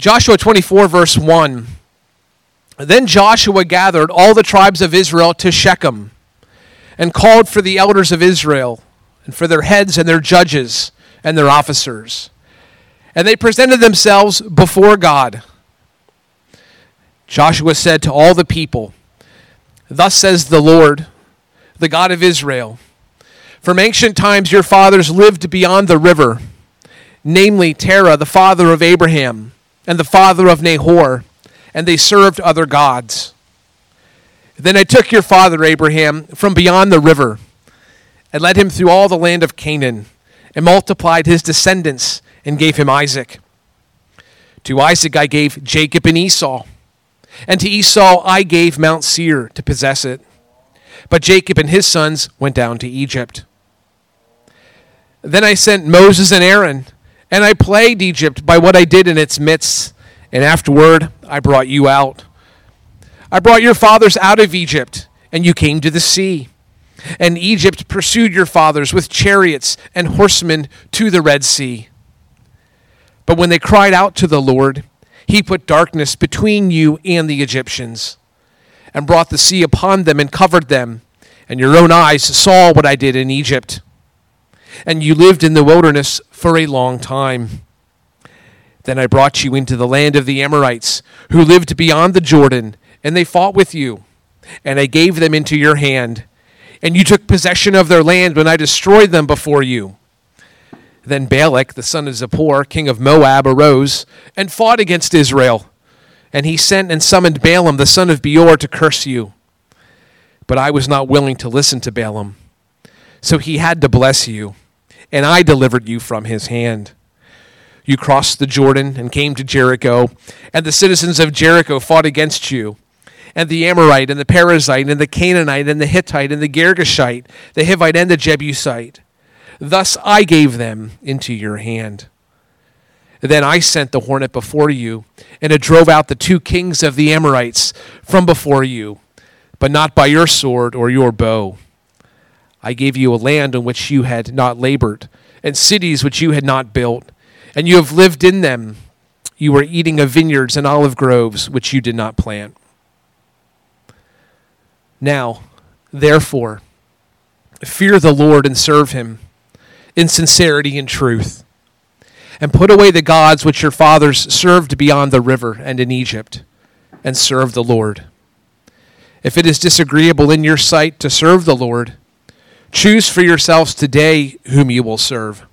Joshua 24, verse 1. Then Joshua gathered all the tribes of Israel to Shechem and called for the elders of Israel and for their heads and their judges and their officers. And they presented themselves before God. Joshua said to all the people, Thus says the Lord, the God of Israel From ancient times your fathers lived beyond the river, namely Terah, the father of Abraham, and the father of Nahor, and they served other gods. Then I took your father Abraham from beyond the river and led him through all the land of Canaan and multiplied his descendants and gave him Isaac. To Isaac I gave Jacob and Esau, and to Esau I gave Mount Seir to possess it. But Jacob and his sons went down to Egypt. Then I sent Moses and Aaron, and I plagued Egypt by what I did in its midst, and afterward I brought you out. I brought your fathers out of Egypt, and you came to the sea. And Egypt pursued your fathers with chariots and horsemen to the Red Sea. But when they cried out to the Lord, he put darkness between you and the Egyptians, and brought the sea upon them and covered them. And your own eyes saw what I did in Egypt. And you lived in the wilderness for a long time. Then I brought you into the land of the Amorites, who lived beyond the Jordan and they fought with you, and I gave them into your hand, and you took possession of their land when I destroyed them before you. Then Balak, the son of Zippor, king of Moab, arose and fought against Israel, and he sent and summoned Balaam, the son of Beor, to curse you. But I was not willing to listen to Balaam, so he had to bless you, and I delivered you from his hand you crossed the Jordan and came to Jericho, and the citizens of Jericho fought against you and the Amorite, and the Perizzite, and the Canaanite, and the Hittite, and the Girgashite, the Hivite, and the Jebusite. Thus I gave them into your hand. Then I sent the hornet before you, and it drove out the two kings of the Amorites from before you, but not by your sword or your bow. I gave you a land on which you had not labored, and cities which you had not built, and you have lived in them. You were eating of vineyards and olive groves which you did not plant. Now, therefore, fear the Lord and serve him in sincerity and truth, and put away the gods which your fathers served beyond the river and in Egypt, and serve the Lord. If it is disagreeable in your sight to serve the Lord, choose for yourselves today whom you will serve.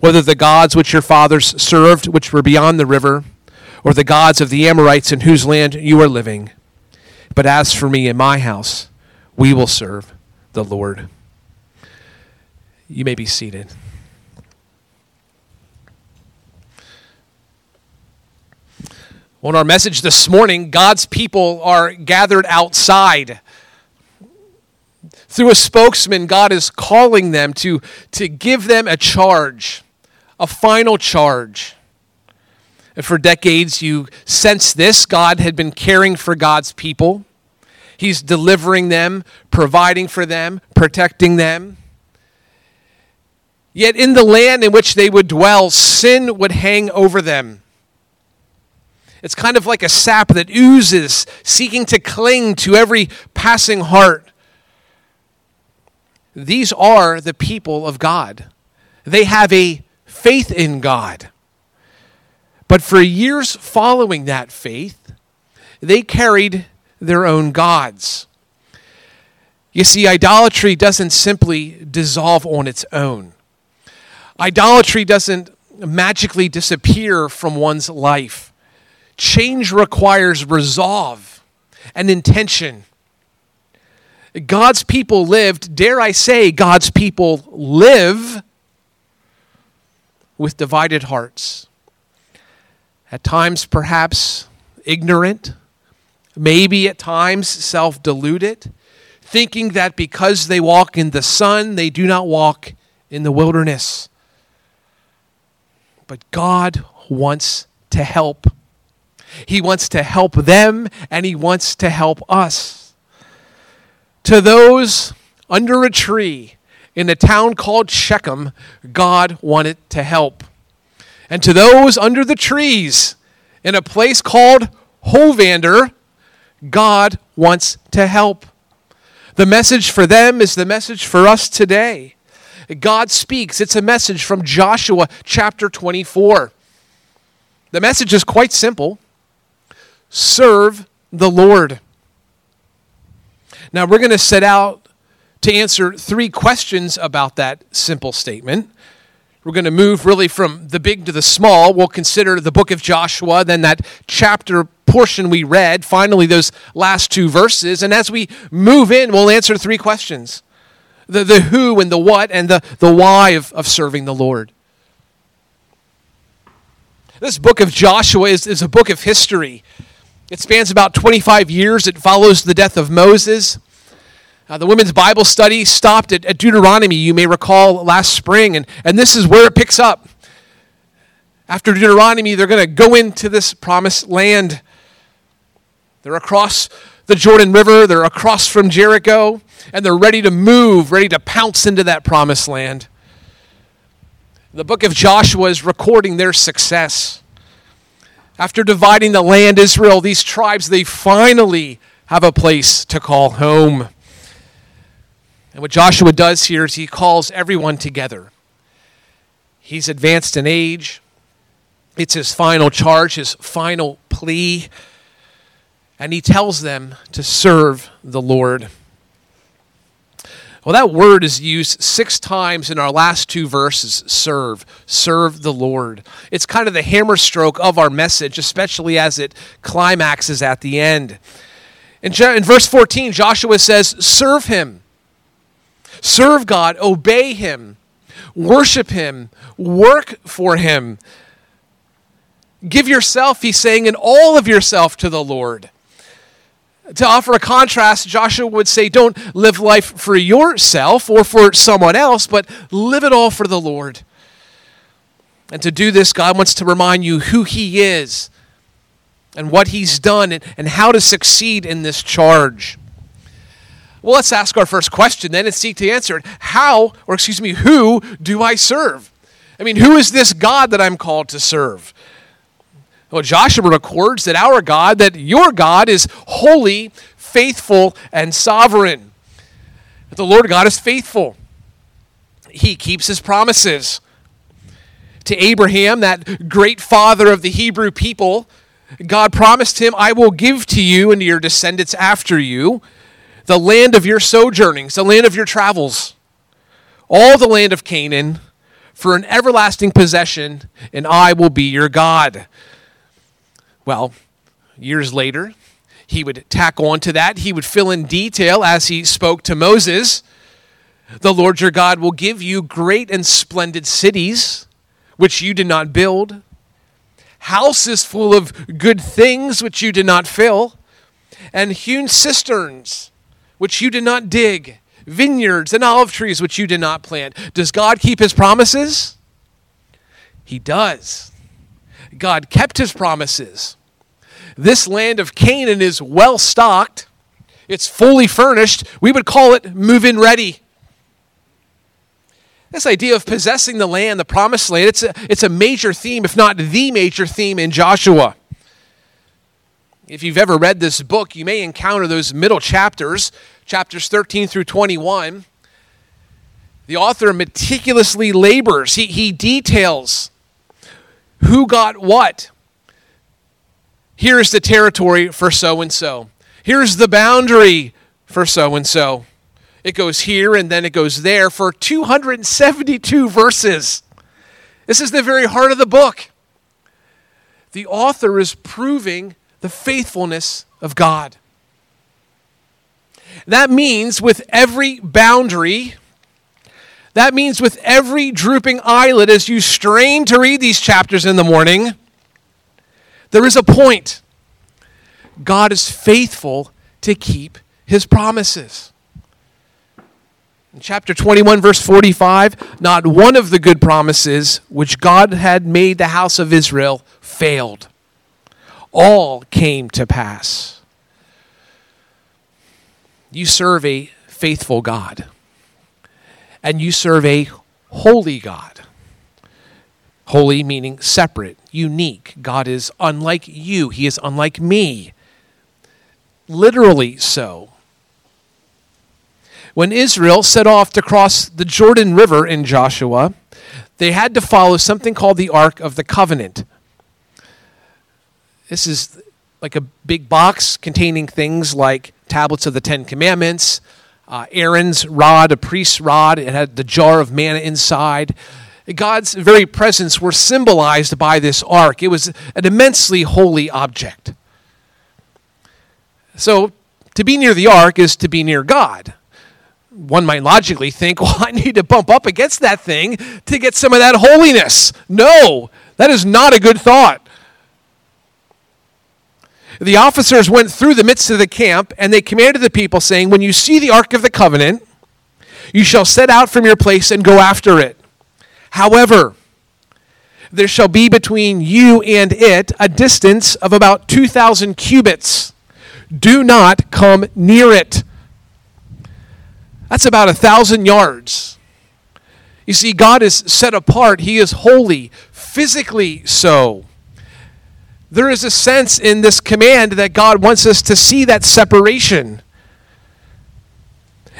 Whether the gods which your fathers served, which were beyond the river, or the gods of the Amorites in whose land you are living but as for me and my house, we will serve the Lord. You may be seated. On our message this morning, God's people are gathered outside. Through a spokesman, God is calling them to, to give them a charge, a final charge. And For decades, you sense this. God had been caring for God's people. He's delivering them, providing for them, protecting them. Yet in the land in which they would dwell, sin would hang over them. It's kind of like a sap that oozes, seeking to cling to every passing heart. These are the people of God. They have a faith in God. But for years following that faith, they carried their own gods. You see, idolatry doesn't simply dissolve on its own. Idolatry doesn't magically disappear from one's life. Change requires resolve and intention. God's people lived, dare I say, God's people live with divided hearts at times perhaps ignorant, maybe at times self deluded, thinking that because they walk in the sun, they do not walk in the wilderness. But God wants to help. He wants to help them and He wants to help us. To those under a tree in a town called Shechem, God wanted to help. And to those under the trees in a place called Hovander, God wants to help. The message for them is the message for us today. God speaks. It's a message from Joshua chapter 24. The message is quite simple serve the Lord. Now, we're going to set out to answer three questions about that simple statement. We're going to move really from the big to the small. We'll consider the book of Joshua, then that chapter portion we read, finally, those last two verses. And as we move in, we'll answer three questions the, the who and the what and the, the why of, of serving the Lord. This book of Joshua is, is a book of history. It spans about 25 years. It follows the death of Moses. Uh, the women's Bible study stopped at, at, Deuteronomy, you may recall last spring, and, and this is where it picks up. After Deuteronomy, they're going to go into this promised land. They're across the Jordan River, they're across from Jericho, and they're ready to move, ready to pounce into that promised land. The book of Joshua is recording their success. After dividing the land, Israel, these tribes, they finally have a place to call home. And what Joshua does here is he calls everyone together. He's advanced in age. It's his final charge, his final plea. And he tells them to serve the Lord. Well, that word is used six times in our last two verses serve, serve the Lord. It's kind of the hammer stroke of our message, especially as it climaxes at the end. In, verse 14, Joshua says, Serve him Serve God, obey Him, worship Him, work for Him. Give yourself, he's saying, and all of yourself to the Lord. To offer a contrast, Joshua would say, Don't live life for yourself or for someone else, but live it all for the Lord. And to do this, God wants to remind you who He is and what He's done and, and how to succeed in this charge. Well, let's ask our first question then and seek to answer it. How, or excuse me, who do I serve? I mean, who is this God that I'm called to serve? Well, Joshua records that our God, that your God is holy, faithful, and sovereign. That the Lord God is faithful. He keeps his promises. To Abraham, that great father of the Hebrew people, God promised him, I will give to you and to your descendants after you the land of your sojournings, the land of your travels, all the land of Canaan for an everlasting possession, and I will be your God. Well, years later, he would tack on to that. He would fill in detail as he spoke to Moses. The Lord your God will give you great and splendid cities, which you did not build, houses full of good things, which you did not fill, and hewn cisterns which you did not dig, vineyards and olive trees which you did not plant. Does God keep his promises? He does. God kept his promises. This land of Canaan is well stocked, it's fully furnished. We would call it move in ready. This idea of possessing the land, the promised land, it's a, it's a major theme, if not the major theme in Joshua. If you've ever read this book, you may encounter those middle chapters, chapters 13 through 21. The author meticulously labors, he, he details who got what. Here's the territory for so and so. Here's the boundary for so and so. It goes here and then it goes there for 272 verses. This is the very heart of the book. The author is proving the faithfulness of God. That means with every boundary, that means with every drooping eyelid as you strain to read these chapters in the morning, there is a point. God is faithful to keep his promises. In chapter 21, verse 45, not one of the good promises which God had made the house of Israel failed all came to pass. You serve a faithful God, and you serve a holy God. Holy meaning separate, unique. God is unlike you, He is unlike me. Literally so. When Israel set off to cross the Jordan River in Joshua, they had to follow something called the Ark of the Covenant. This is like a big box containing things like tablets of the Ten Commandments, uh, Aaron's rod, a priest's rod. It had the jar of manna inside. God's very presence were symbolized by this ark. It was an immensely holy object. So, to be near the ark is to be near God. One might logically think, well, I need to bump up against that thing to get some of that holiness. No, that is not a good thought. The officers went through the midst of the camp, and they commanded the people, saying, When you see the ark of the covenant, you shall set out from your place and go after it. However, there shall be between you and it a distance of about 2,000 cubits. Do not come near it. That's about a thousand yards. You see, God is set apart, He is holy, physically so there is a sense in this command that God wants us to see that separation.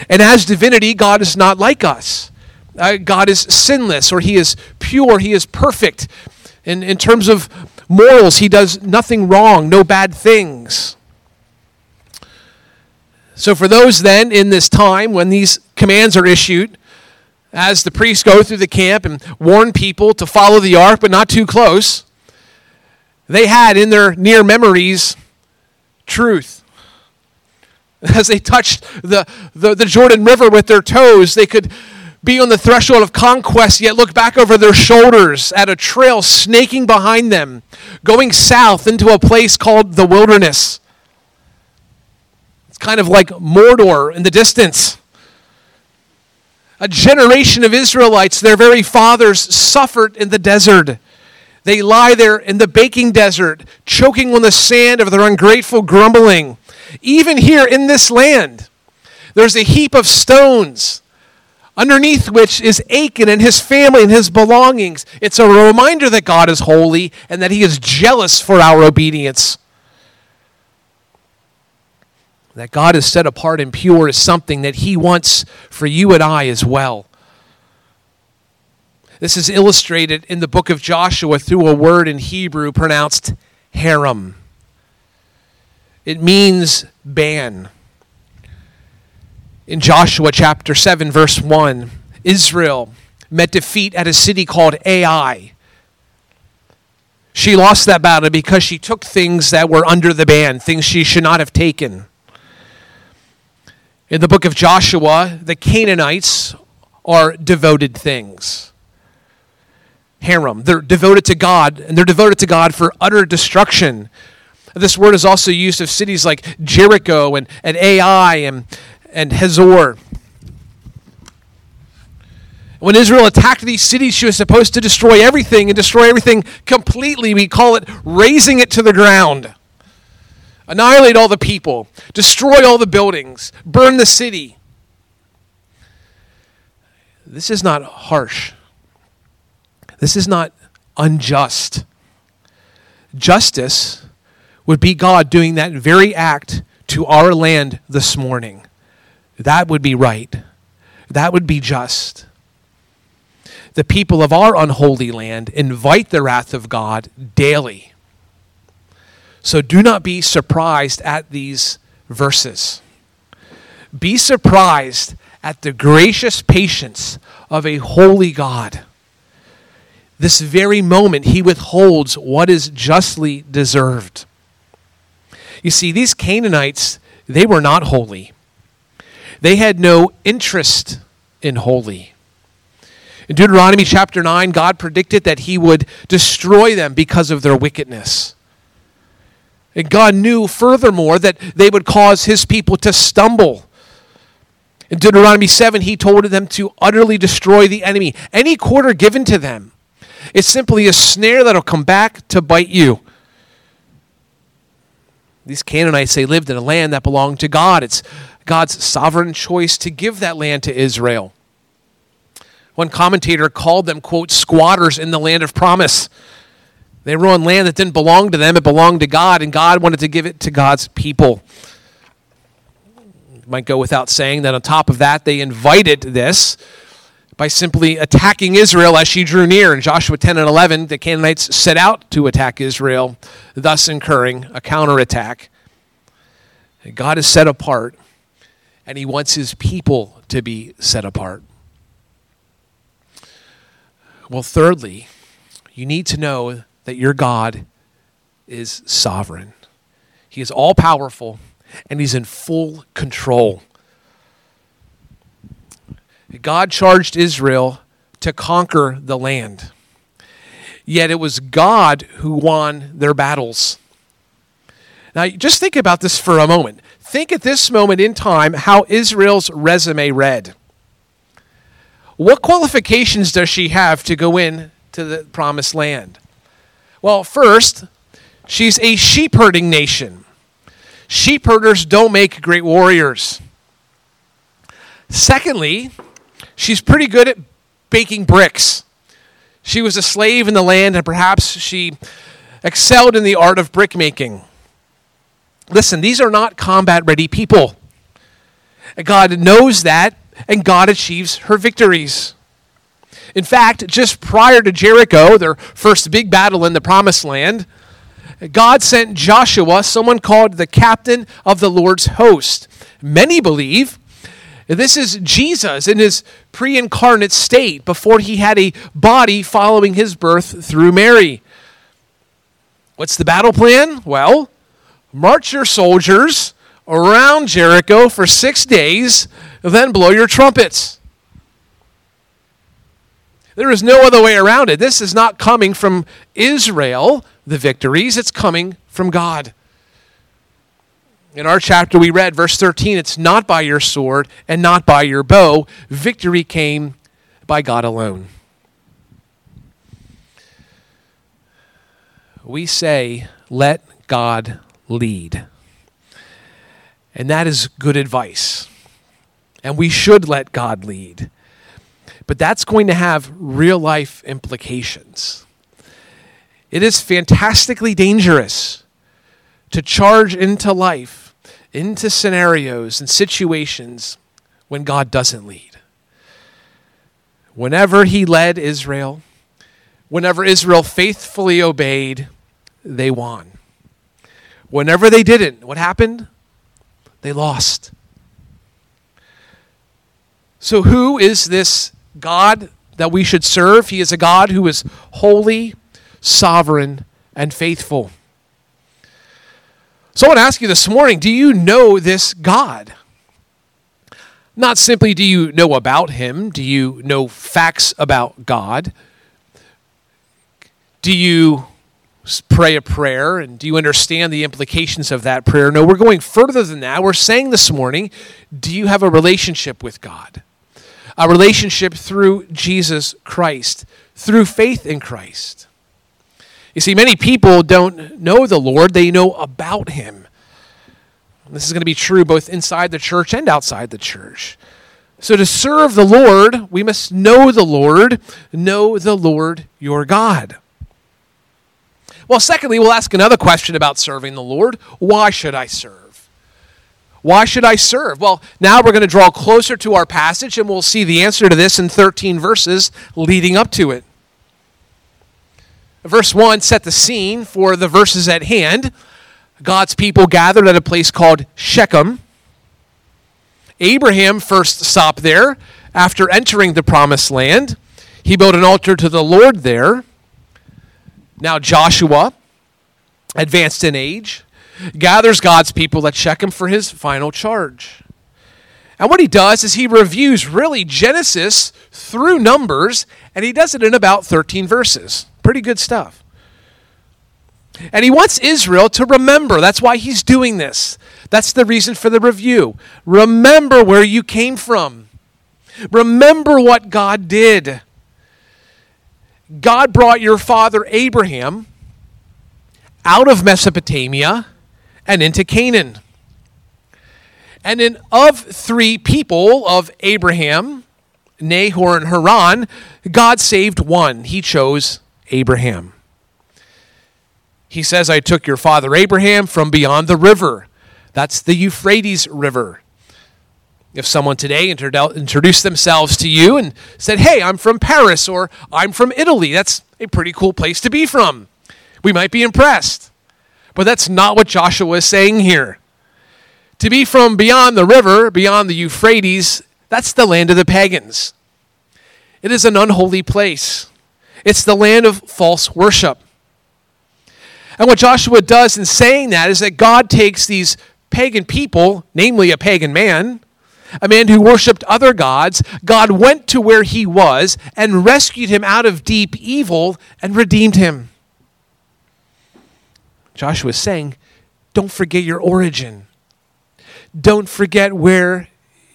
And as divinity, God is not like us. Uh, God is sinless, or He is pure, He is perfect. In, in terms of morals, He does nothing wrong, no bad things. So, for those then in this time when these commands are issued, as the priests go through the camp and warn people to follow the ark, but not too close, they had in their near memories truth. As they touched the, the, the, Jordan River with their toes, they could be on the threshold of conquest, yet look back over their shoulders at a trail snaking behind them, going south into a place called the wilderness. It's kind of like Mordor in the distance. A generation of Israelites, their very fathers, suffered in the desert. They lie there in the baking desert, choking on the sand of their ungrateful grumbling. Even here in this land, there's a heap of stones underneath which is Achan and his family and his belongings. It's a reminder that God is holy and that he is jealous for our obedience. That God is set apart and pure is something that he wants for you and I as well. This is illustrated in the book of Joshua through a word in Hebrew pronounced herem. It means ban. In Joshua chapter 7, verse 1, Israel met defeat at a city called Ai. She lost that battle because she took things that were under the ban, things she should not have taken. In the book of Joshua, the Canaanites are devoted things herem. They're devoted to God, and they're devoted to God for utter destruction. This word is also used of cities like Jericho and, and Ai and, and Hazor. When Israel attacked these cities, she was supposed to destroy everything and destroy everything completely. We call it razing it to the ground. Annihilate all the people, destroy all the buildings, burn the city. This is not harsh. This is not unjust. Justice would be God doing that very act to our land this morning. That would be right. That would be just. The people of our unholy land invite the wrath of God daily. So do not be surprised at these verses. Be surprised at the gracious patience of a holy God this very moment, he withholds what is justly deserved. You see, these Canaanites, they were not holy. They had no interest in holy. In Deuteronomy chapter 9, God predicted that he would destroy them because of their wickedness. And God knew, furthermore, that they would cause his people to stumble. In Deuteronomy 7, he told them to utterly destroy the enemy. Any quarter given to them it's simply a snare that'll come back to bite you. These Canaanites, they lived in a land that belonged to God. It's God's sovereign choice to give that land to Israel. One commentator called them, quote, squatters in the land of promise. They were on land that didn't belong to them, it belonged to God, and God wanted to give it to God's people. It might go without saying that on top of that, they invited this by simply attacking Israel as she drew near. In Joshua 10 and 11, the Canaanites set out to attack Israel, thus incurring a counterattack. God is set apart, and He wants His people to be set apart. Well, thirdly, you need to know that your God is sovereign. He is all powerful and he's in full control. God charged Israel to conquer the land. Yet it was God who won their battles. Now, just think about this for a moment. Think at this moment in time how Israel's resume read. What qualifications does she have to go in to the promised land? Well, first, she's a sheep herding nation. Sheep herders don't make great warriors. Secondly, she's pretty good at baking bricks. She was a slave in the land, and perhaps she excelled in the art of brick making. Listen, these are not combat ready people. God knows that, and God achieves her victories. In fact, just prior to Jericho, their first big battle in the promised land, God sent Joshua, someone called the captain of the Lord's host. Many believe this is Jesus in his pre incarnate state before he had a body following his birth through Mary. What's the battle plan? Well, march your soldiers around Jericho for six days, then blow your trumpets. There is no other way around it. This is not coming from Israel, the victories, it's coming from God. In our chapter, we read verse 13 it's not by your sword and not by your bow. Victory came by God alone. We say, let God lead. And that is good advice. And we should let God lead. But that's going to have real life implications. It is fantastically dangerous to charge into life, into scenarios and situations when God doesn't lead. Whenever He led Israel, whenever Israel faithfully obeyed, they won. Whenever they didn't, what happened? They lost. So, who is this God that we should serve. He is a God who is holy, sovereign, and faithful. So I want to ask you this morning do you know this God? Not simply do you know about him, do you know facts about God? Do you pray a prayer and do you understand the implications of that prayer? No, we're going further than that. We're saying this morning, do you have a relationship with God? a relationship through Jesus Christ, through faith in Christ. You see, many people don't know the Lord, they know about Him. This is going to be true both inside the church and outside the church. So, to serve the Lord, we must know the Lord, know the Lord your God. Well, secondly, we'll ask another question about serving the Lord. Why should I serve? Why should I serve? Well, now we're going to draw closer to our passage and we'll see the answer to this in 13 verses leading up to it. Verse 1 set the scene for the verses at hand. God's people gathered at a place called Shechem. Abraham first stopped there after entering the promised land. He built an altar to the Lord there. Now Joshua, advanced in age, gathers God's people at Shechem for his final charge. And what he does is he reviews really Genesis through Numbers, and he does it in about 13 verses. Pretty good stuff. And he wants Israel to remember. That's why he's doing this. That's the reason for the review. Remember where you came from. Remember what God did. God brought your father Abraham out of Mesopotamia and into Canaan. And then of three people of Abraham, Nahor and Haran, God saved one. He chose Abraham. He says, I took your father Abraham from beyond the river. That's the Euphrates River. If someone today introduced themselves to you and said, Hey, I'm from Paris or I'm from Italy, that's a pretty cool place to be from. We might be impressed. But that's not what Joshua is saying here. To be from beyond the river, beyond the Euphrates, that's the land of the pagans. It is an unholy place. It's the land of false worship. And what Joshua does in saying that is that God takes these pagan people, namely a pagan man, a man who worshiped other gods, God went to where he was and rescued him out of deep evil and redeemed him. Joshua is saying, don't forget your origin. Don't forget where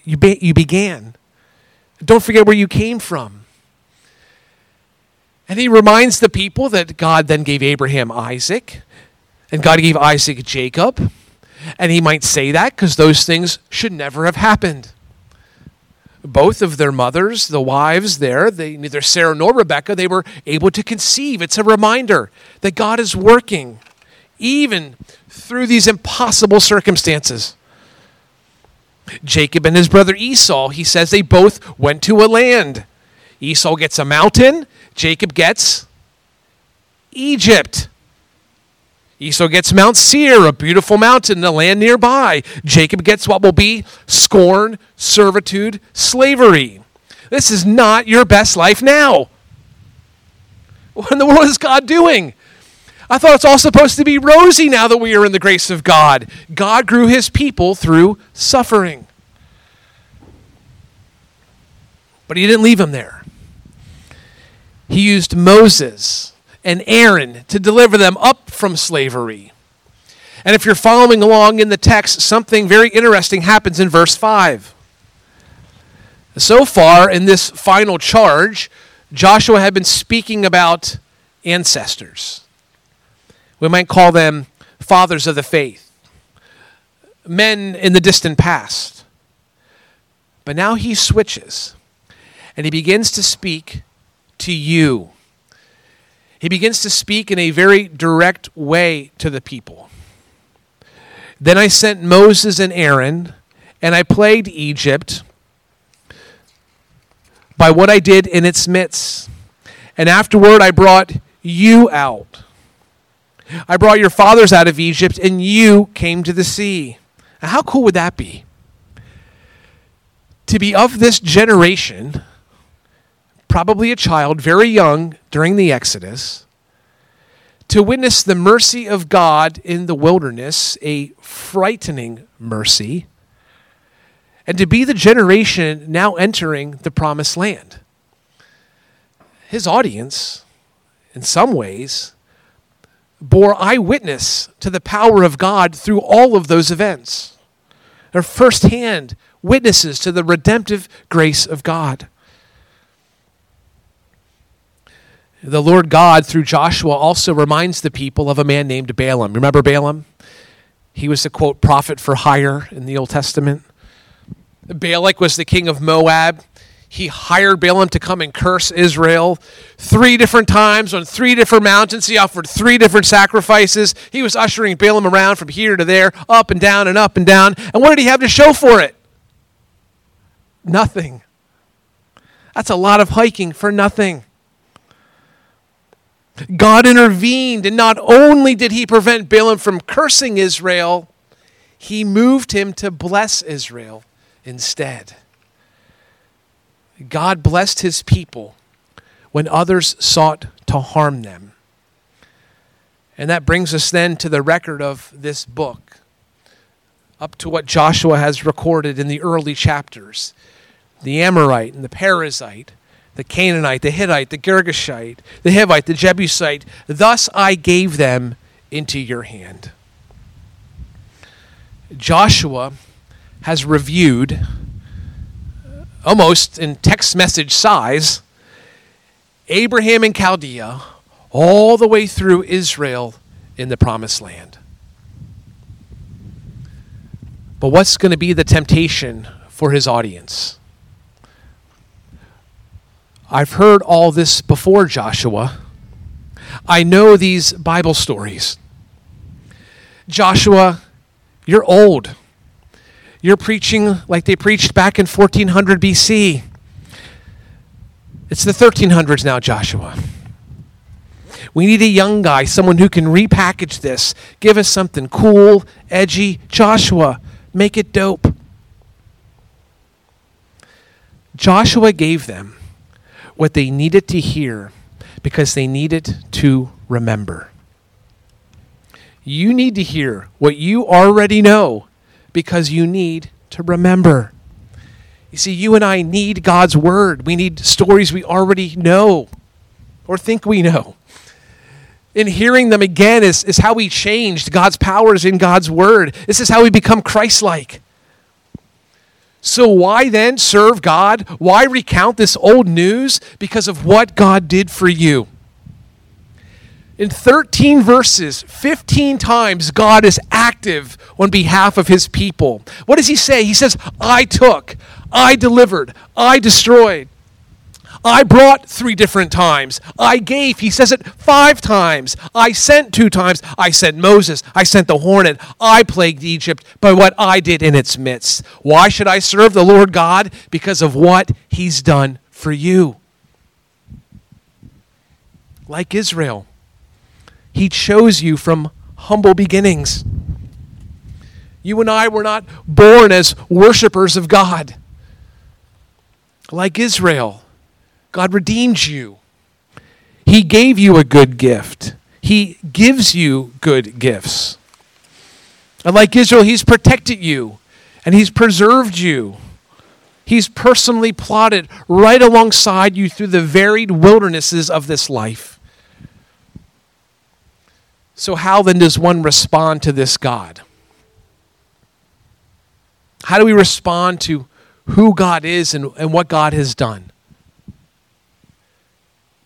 you, be- you began. Don't forget where you came from. And he reminds the people that God then gave Abraham Isaac, and God gave Isaac Jacob. And he might say that because those things should never have happened. Both of their mothers, the wives there, they, neither Sarah nor Rebecca, they were able to conceive. It's a reminder that God is working even through these impossible circumstances. Jacob and his brother Esau, he says they both went to a land. Esau gets a mountain, Jacob gets Egypt. Esau gets Mount Seir, a beautiful mountain in the land nearby. Jacob gets what will be scorn, servitude, slavery. This is not your best life now. What in the world is God doing? I thought it's all supposed to be rosy now that we are in the grace of God. God grew his people through suffering. But he didn't leave them there. He used Moses and Aaron to deliver them up from slavery. And if you're following along in the text, something very interesting happens in verse 5. So far in this final charge, Joshua had been speaking about ancestors. We might call them fathers of the faith, men in the distant past. But now he switches and he begins to speak to you. He begins to speak in a very direct way to the people. Then I sent Moses and Aaron, and I plagued Egypt by what I did in its midst. And afterward I brought you out I brought your fathers out of Egypt, and you came to the sea. Now, how cool would that be? To be of this generation, probably a child, very young during the Exodus, to witness the mercy of God in the wilderness, a frightening mercy, and to be the generation now entering the promised land. His audience, in some ways, bore eyewitness to the power of God through all of those events. They're firsthand witnesses to the redemptive grace of God. The Lord God, through Joshua, also reminds the people of a man named Balaam. Remember Balaam? He was the quote prophet for hire in the Old Testament. Balak was the king of Moab he hired Balaam to come and curse Israel three different times on three different mountains. He offered three different sacrifices. He was ushering Balaam around from here to there, up and down and up and down. And what did he have to show for it? Nothing. That's a lot of hiking for nothing. God intervened, and not only did he prevent Balaam from cursing Israel, he moved him to bless Israel instead. God blessed his people when others sought to harm them. And that brings us then to the record of this book, up to what Joshua has recorded in the early chapters the Amorite and the Perizzite, the Canaanite, the Hittite, the Girgashite, the Hivite, the Jebusite. Thus I gave them into your hand. Joshua has reviewed almost in text message size, Abraham in Chaldea, all the way through Israel in the promised land. But what's going to be the temptation for his audience? I've heard all this before, Joshua. I know these Bible stories. Joshua, you're old. You're preaching like they preached back in 1400 BC. It's the 1300s now, Joshua. We need a young guy, someone who can repackage this, give us something cool, edgy. Joshua, make it dope. Joshua gave them what they needed to hear because they needed to remember. You need to hear what you already know because you need to remember. You see, you and I need God's word. We need stories we already know or think we know. In hearing them again is, is how we changed. God's power is in God's word. This is how we become Christ like. So, why then serve God? Why recount this old news? Because of what God did for you. In 13 verses, 15 times, God is active on behalf of his people. What does he say? He says, I took, I delivered, I destroyed. I brought three different times. I gave, he says it five times. I sent two times. I sent Moses. I sent the hornet. I plagued Egypt by what I did in its midst. Why should I serve the Lord God? Because of what he's done for you. Like Israel, he chose you from humble beginnings. You and I were not born as worshipers of God. Like Israel, God redeemed you. He gave you a good gift. He gives you good gifts. And like Israel, He's protected you and He's preserved you. He's personally plotted right alongside you through the varied wildernesses of this life. So, how then does one respond to this God? How do we respond to who God is and, and what God has done?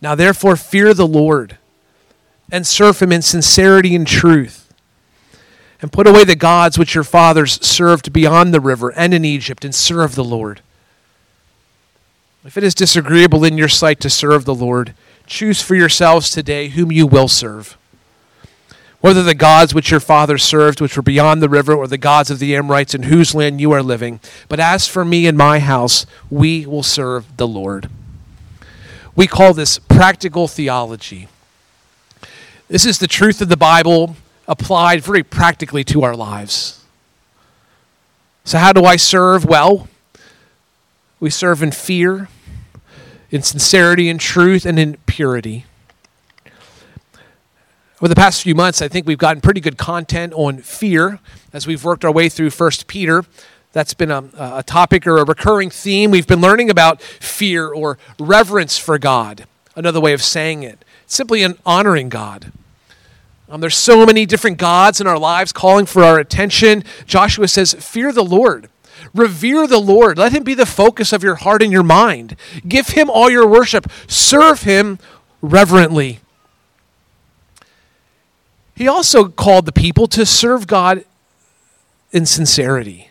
Now, therefore, fear the Lord and serve him in sincerity and truth. And put away the gods which your fathers served beyond the river and in Egypt, and serve the Lord. If it is disagreeable in your sight to serve the Lord, choose for yourselves today whom you will serve whether the gods which your fathers served, which were beyond the river, or the gods of the Amorites in whose land you are living. But as for me and my house, we will serve the Lord. We call this practical theology. This is the truth of the Bible applied very practically to our lives. So, how do I serve? Well, we serve in fear, in sincerity, in truth, and in purity. Over the past few months, I think we've gotten pretty good content on fear as we've worked our way through First Peter. That's been a, a topic or a recurring theme. We've been learning about fear or reverence for God. Another way of saying it, simply an honoring God. Um, there's so many different gods in our lives calling for our attention. Joshua says, Fear the Lord. Revere the Lord. Let him be the focus of your heart and your mind. Give him all your worship. Serve him reverently. He also called the people to serve God in sincerity.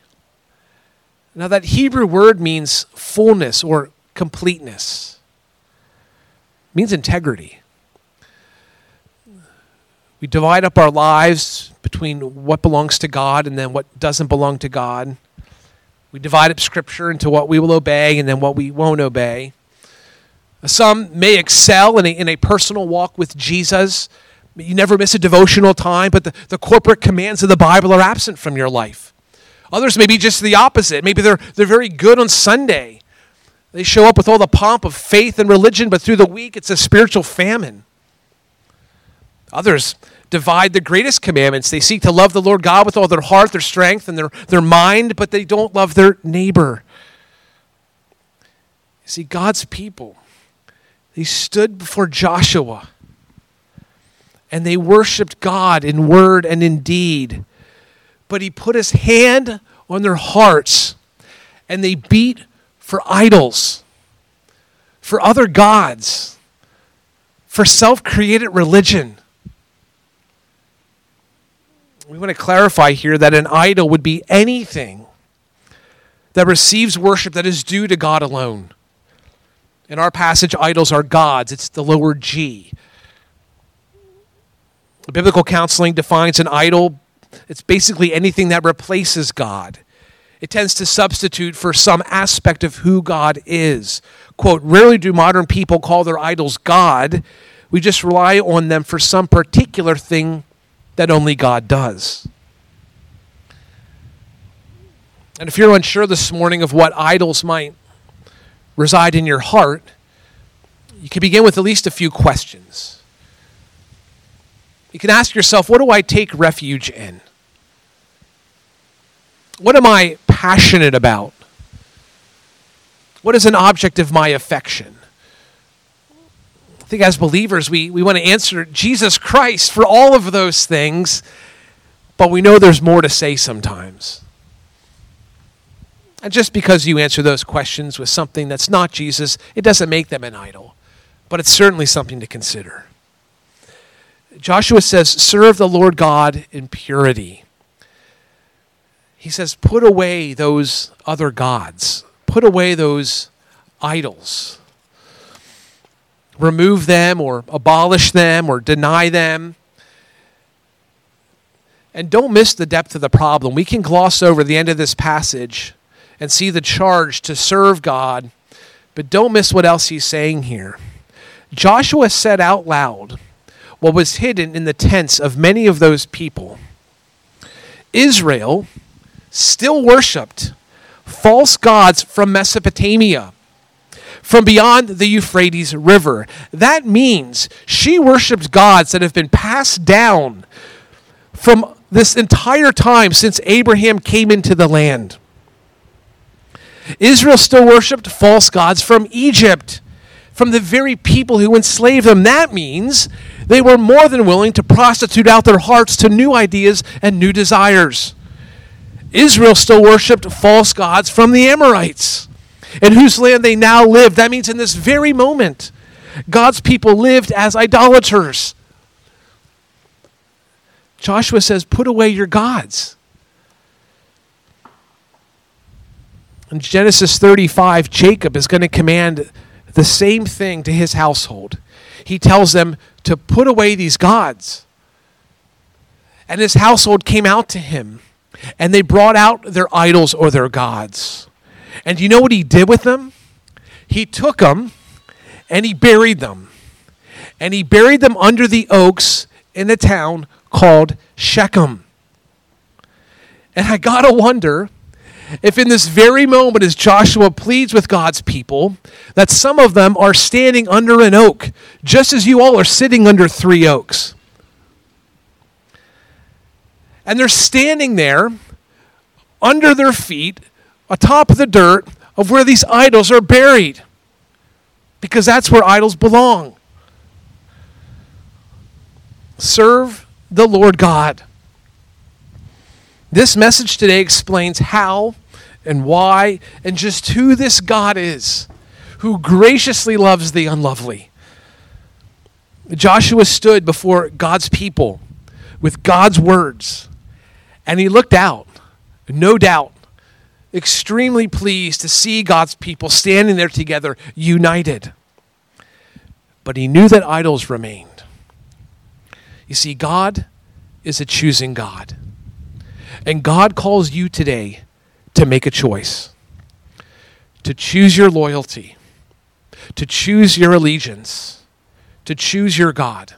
Now, that Hebrew word means fullness or completeness, it means integrity. We divide up our lives between what belongs to God and then what doesn't belong to God. We divide up Scripture into what we will obey and then what we won't obey. Some may excel in a, in a personal walk with Jesus you never miss a devotional time, but the, the corporate commands of the Bible are absent from your life. Others may be just the opposite. Maybe they're, they're very good on Sunday. They show up with all the pomp of faith and religion, but through the week it's a spiritual famine. Others divide the greatest commandments. They seek to love the Lord God with all their heart, their strength, and their, their mind, but they don't love their neighbor. You see, God's people, they stood before Joshua and they worshiped God in word and in deed. But he put his hand on their hearts and they beat for idols, for other gods, for self created religion. We want to clarify here that an idol would be anything that receives worship that is due to God alone. In our passage, idols are gods. It's the lower G. Biblical counseling defines an idol, it's basically anything that replaces God. It tends to substitute for some aspect of who God is. Quote, rarely do modern people call their idols God. We just rely on them for some particular thing that only God does. And if you're unsure this morning of what idols might reside in your heart, you can begin with at least a few questions. You can ask yourself, what do I take refuge in? What am I passionate about? What is an object of my affection? I think as believers, we, we want to answer Jesus Christ for all of those things, but we know there's more to say sometimes. And just because you answer those questions with something that's not Jesus, it doesn't make them an idol, but it's certainly something to consider. Joshua says, Serve the Lord God in purity. He says, Put away those other gods, put away those idols. Remove them or abolish them or deny them. And don't miss the depth of the problem. We can gloss over the end of this passage and see the charge to serve God, but don't miss what else he's saying here. Joshua said out loud, what was hidden in the tents of many of those people. Israel still worshiped false gods from Mesopotamia, from beyond the Euphrates River. That means she worshiped gods that have been passed down from this entire time since Abraham came into the land. Israel still worshiped false gods from Egypt from the very people who enslaved them. That means they were more than willing to prostitute out their hearts to new ideas and new desires. Israel still worshiped false gods from the Amorites, in whose land they now live. That means in this very moment, God's people lived as idolaters. Joshua says, Put away your gods. In Genesis 35, Jacob is going to command the same thing to his household. He tells them to put away these gods. And his household came out to him, and they brought out their idols or their gods. And you know what he did with them? He took them and he buried them. And he buried them under the oaks in a town called Shechem. And I got to wonder if in this very moment, as Joshua pleads with God's people, that some of them are standing under an oak, just as you all are sitting under three oaks. And they're standing there under their feet, atop the dirt of where these idols are buried, because that's where idols belong. Serve the Lord God. This message today explains how and why and just who this God is, who graciously loves the unlovely. Joshua stood before God's people with God's words, and he looked out, no doubt, extremely pleased to see God's people standing there together, united. But he knew that idols remained. You see, God is a choosing God. And God calls you today to make a choice, to choose your loyalty, to choose your allegiance, to choose your God.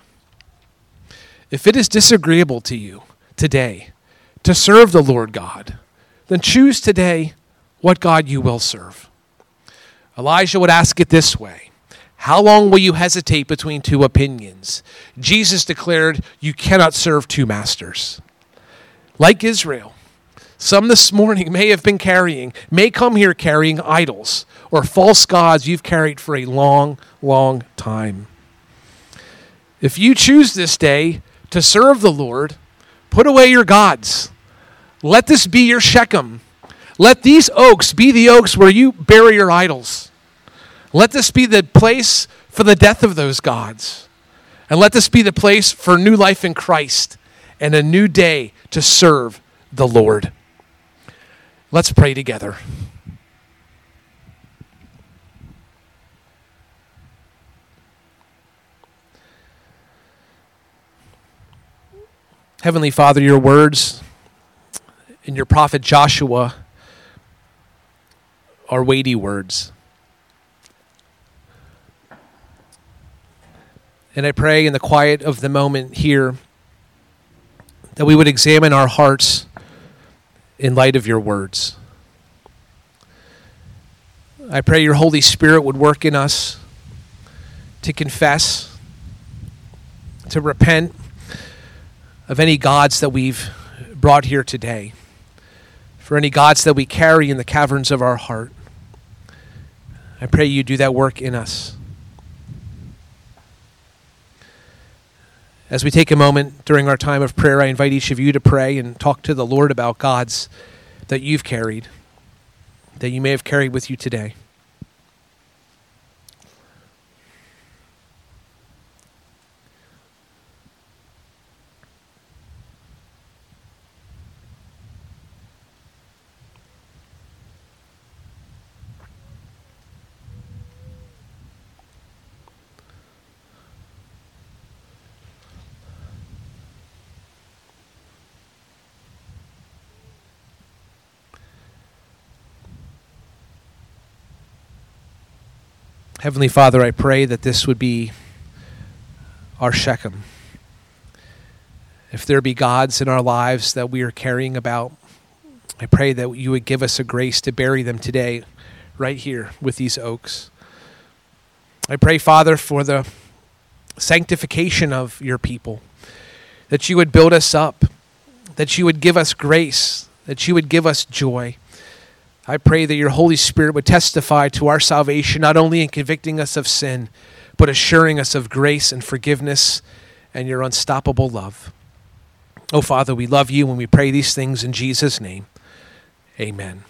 If it is disagreeable to you today to serve the Lord God, then choose today what God you will serve. Elijah would ask it this way How long will you hesitate between two opinions? Jesus declared, You cannot serve two masters like Israel, some this morning may have been carrying, may come here carrying idols or false gods you've carried for a long, long time. If you choose this day to serve the Lord, put away your gods. Let this be your Shechem. Let these oaks be the oaks where you bury your idols. Let this be the place for the death of those gods. And let this be the place for new life in Christ and a new day to serve the Lord. Let's pray together. Heavenly Father, your words and your prophet Joshua are weighty words. And I pray in the quiet of the moment here that we would examine our hearts in light of your words. I pray your Holy Spirit would work in us to confess, to repent of any gods that we've brought here today, for any gods that we carry in the caverns of our heart. I pray you do that work in us. As we take a moment during our time of prayer, I invite each of you to pray and talk to the Lord about gods that you've carried, that you may have carried with you today. Heavenly Father, I pray that this would be our Shechem. If there be gods in our lives that we are carrying about, I pray that you would give us a grace to bury them today, right here with these oaks. I pray, Father, for the sanctification of your people, that you would build us up, that you would give us grace, that you would give us joy. I pray that your Holy Spirit would testify to our salvation, not only in convicting us of sin, but assuring us of grace and forgiveness and your unstoppable love. Oh, Father, we love you when we pray these things in Jesus' name. Amen.